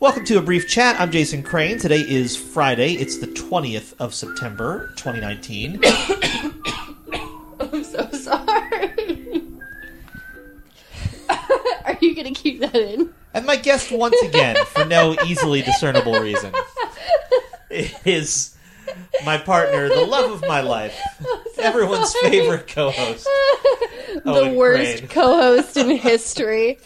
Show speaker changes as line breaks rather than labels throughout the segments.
Welcome to a brief chat. I'm Jason Crane. Today is Friday. It's the 20th of September, 2019.
I'm so sorry. Are you gonna keep that in?
And my guest, once again, for no easily discernible reason, is my partner, the love of my life, everyone's favorite co-host.
the
Owen
worst
Crane.
co-host in history.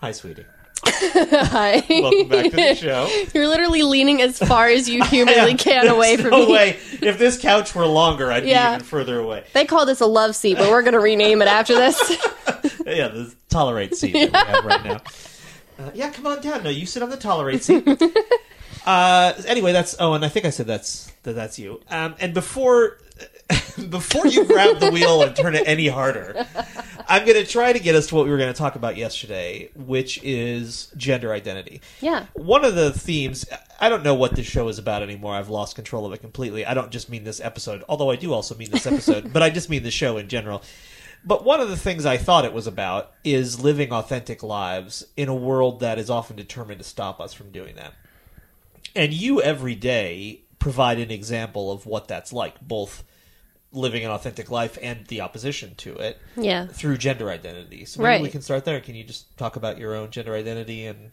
Hi, sweetie.
Hi.
Welcome back to the show.
You're literally leaning as far as you humanly can away from
no
me.
way. If this couch were longer, I'd
Yeah.
be even further away.
They call this a love seat, but we're gonna rename it after this.
Yeah, the tolerate seat that we have right now. Uh, yeah, come on down. No, you sit on the tolerate seat. uh, anyway, that's oh, and I think I said that's that, that's you. Um, and before before you grab the wheel and turn it any harder, I'm going to try to get us to what we were going to talk about yesterday, which is gender identity.
yeah.
One of the themes, I don't know what this show is about anymore. I've lost control of it completely. I don't just mean this episode, although I do also mean this episode, but I just mean the show in general. But one of the things I thought it was about is living authentic lives in a world that is often determined to stop us from doing that. And you every day provide an example of what that's like, both living an authentic life and the opposition to it
Yeah.
through gender identity. So maybe
Right.
we can start there. Can you just talk about your own gender identity and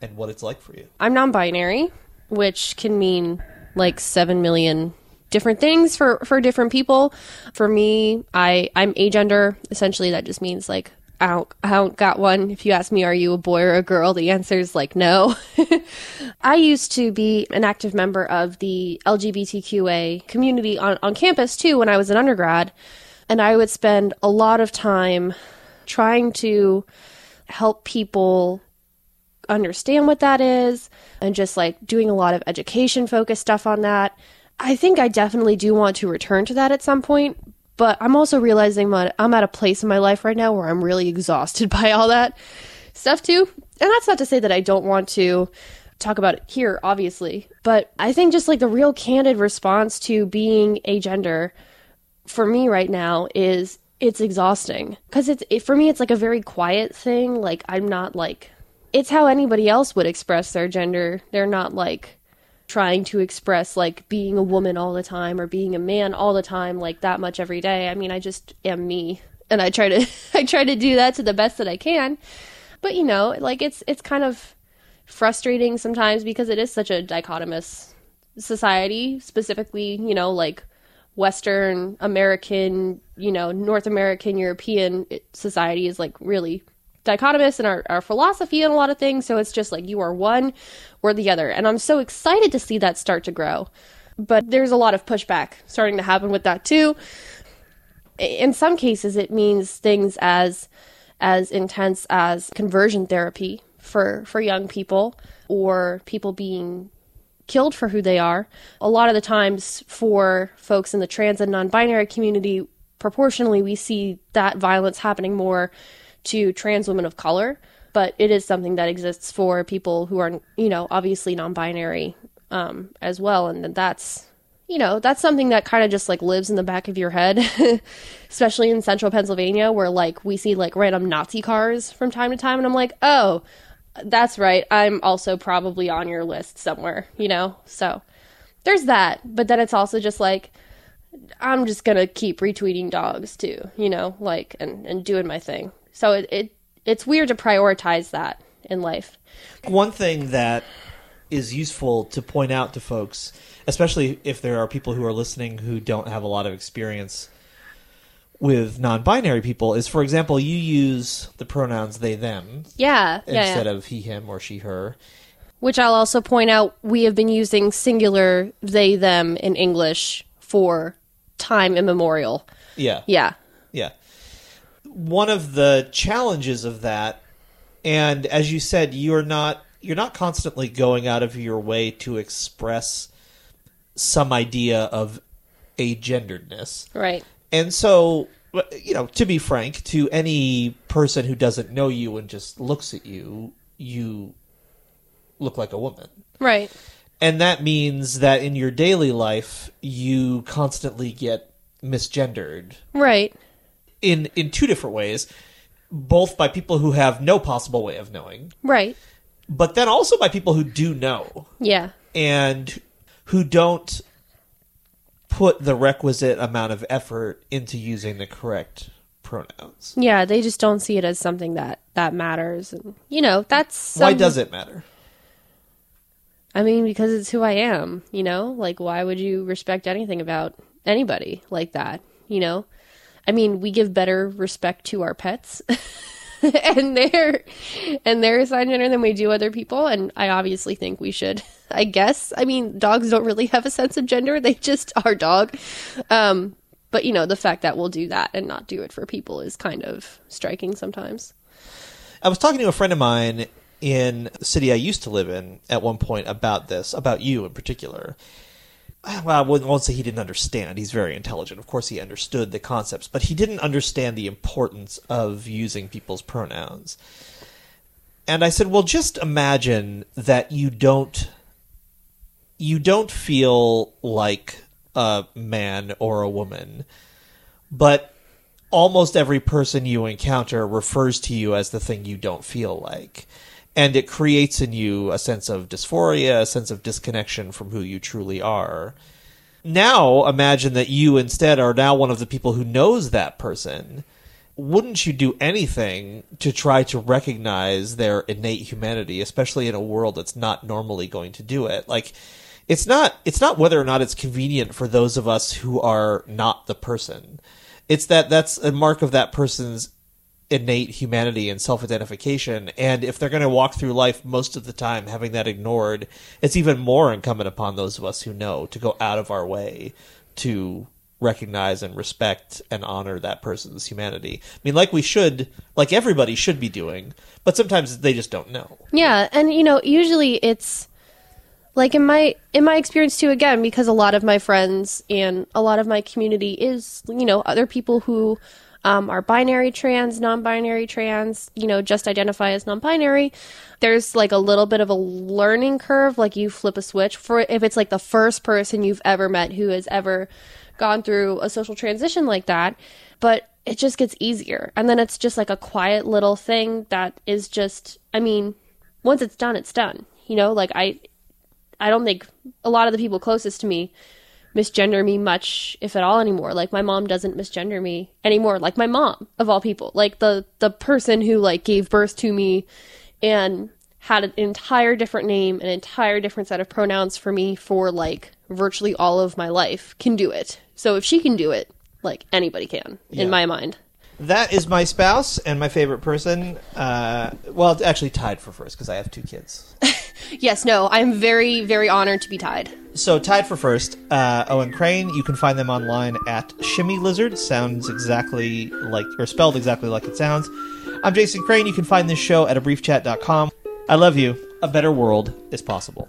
and what it's like for you?
I'm non-binary, which can mean like seven million different things for for different people. For me, I I'm agender. Essentially, that just means like I don't I don't got one. If you ask me, are you a boy or a girl? The answer is like no. I used to be an active member of the LGBTQA community on on campus too when I was an undergrad, and I would spend a lot of time trying to help people understand what that is and just like doing a lot of education focused stuff on that. I think I definitely do want to return to that at some point, but I'm also realizing that I'm at a place in my life right now where I'm really exhausted by all that stuff too. And that's not to say that I don't want to talk about it here, obviously, but I think just like the real candid response to being agender for me right now is it's exhausting. Because it's it, for me it's like a very quiet thing. Like i'm not like it's how anybody else would express their gender. They're not like trying to express like being a woman all the time or being a man all the time like that much every day. I mean i just am me and i try to i try to do that to the best that i can. But you know like it's it's kind of frustrating sometimes because it is such a dichotomous society specifically you know like western american you know north american european society is like really dichotomous in our, our philosophy and a lot of things. So it's just like you are one or the other. And i'm so excited to see that start to grow. But there's a lot of pushback starting to happen with that too. In some cases it means things as as intense as conversion therapy for for young people or people being killed for who they are. A lot of the times for folks in the trans and non-binary community, proportionally we see that violence happening more to trans women of color, but it is something that exists for people who are, you know, obviously non-binary um, as well, and that's you know, that's something that kind of just like lives in the back of your head, especially in central Pennsylvania where like we see like random Nazi cars from time to time and I'm like, "Oh, that's right. I'm also probably on your list somewhere, you know?" So, there's that. But then it's also just like I'm just to keep retweeting dogs too, you know, like and and doing my thing. So it, it it's weird to prioritize that in life.
One thing that is useful to point out to folks, especially if there are people who are listening who don't have a lot of experience with non-binary people, is for example, you use the pronouns they them
Yeah, yeah,
instead
yeah.
of he him or she her.
Which I'll also point out, we have been using singular they them in English for time immemorial.
Yeah.
Yeah.
Yeah. One of the challenges of that and as you said you're not you're not constantly going out of your way to express some idea of a genderedness,
Right.
And so you know, to be frank, to any person who doesn't know you and just looks at you, you look like a woman.
Right.
And that means that in your daily life you constantly get misgendered
Right.
In in two different ways both by people who have no possible way of knowing
Right.
but then also by people who do know
Yeah.
and who don't put the requisite amount of effort into using the correct pronouns.
Yeah, they just don't see it as something that that matters and you know, that's
Why does it matter?
I mean, because it's who I am, you know? Like, why would you respect anything about anybody like that, you know? I mean, we give better respect to our pets and their and their assigned gender than we do other people, and I obviously think we should. I guess. I mean, dogs don't really have a sense of gender; they just are dog. Um, but you know, the fact that we'll do that and not do it for people is kind of striking sometimes.
I was talking to a friend of mine in the city I used to live in at one point about this, about you in particular. Well, I won't say he didn't understand. He's very intelligent. Of course, he understood the concepts, but he didn't understand the importance of using people's pronouns. And I said, "Well, just imagine that you don't you don't feel like a man or a woman, but almost every person you encounter refers to you as the thing you don't feel like. And it creates in you a sense of dysphoria, a sense of disconnection from who you truly are. Now, imagine that you instead are now one of the people who knows that person. Wouldn't you do anything to try to recognize their innate humanity, especially in a world that's not normally going to do it? Like, it's not it's not whether or not it's convenient for those of us who are not the person it's that that's a mark of that person's innate humanity and self-identification and if they're going to walk through life most of the time having that ignored it's even more incumbent upon those of us who know to go out of our way to recognize and respect and honor that person's humanity. I mean like we should like everybody should be doing but sometimes they just don't know.
Yeah, and you know, usually it's like in my in my experience too again because a lot of my friends and a lot of my community is, you know, other people who um, are binary trans, non-binary trans, you know, just identify as non-binary. There's like a little bit of a learning curve like you flip a switch for if it's like the first person you've ever met who has ever gone through a social transition like that, but it just gets easier. And then it's just like a quiet little thing that is just I mean, once it's done, it's done. You know, like I I don't think a lot of the people closest to me misgender me much if at all anymore. Like my mom doesn't misgender me anymore. Like my mom of all people. Like the the person who like gave birth to me and had an entire different name, an entire different set of pronouns for me for like virtually all of my life can do it. So if she can do it, like anybody can in my mind.
That is my spouse and my favorite person. Uh, well, it's actually tied for first because I have two kids.
Yes, no, I'm very very honored to be tied.
So tied for first, uh, Owen Crane. You can find them online at Shimmy Lizard. Sounds exactly like, or spelled exactly like it sounds. I'm Jason Crane. You can find this show at abriefchat.com. I love you. A better world is possible.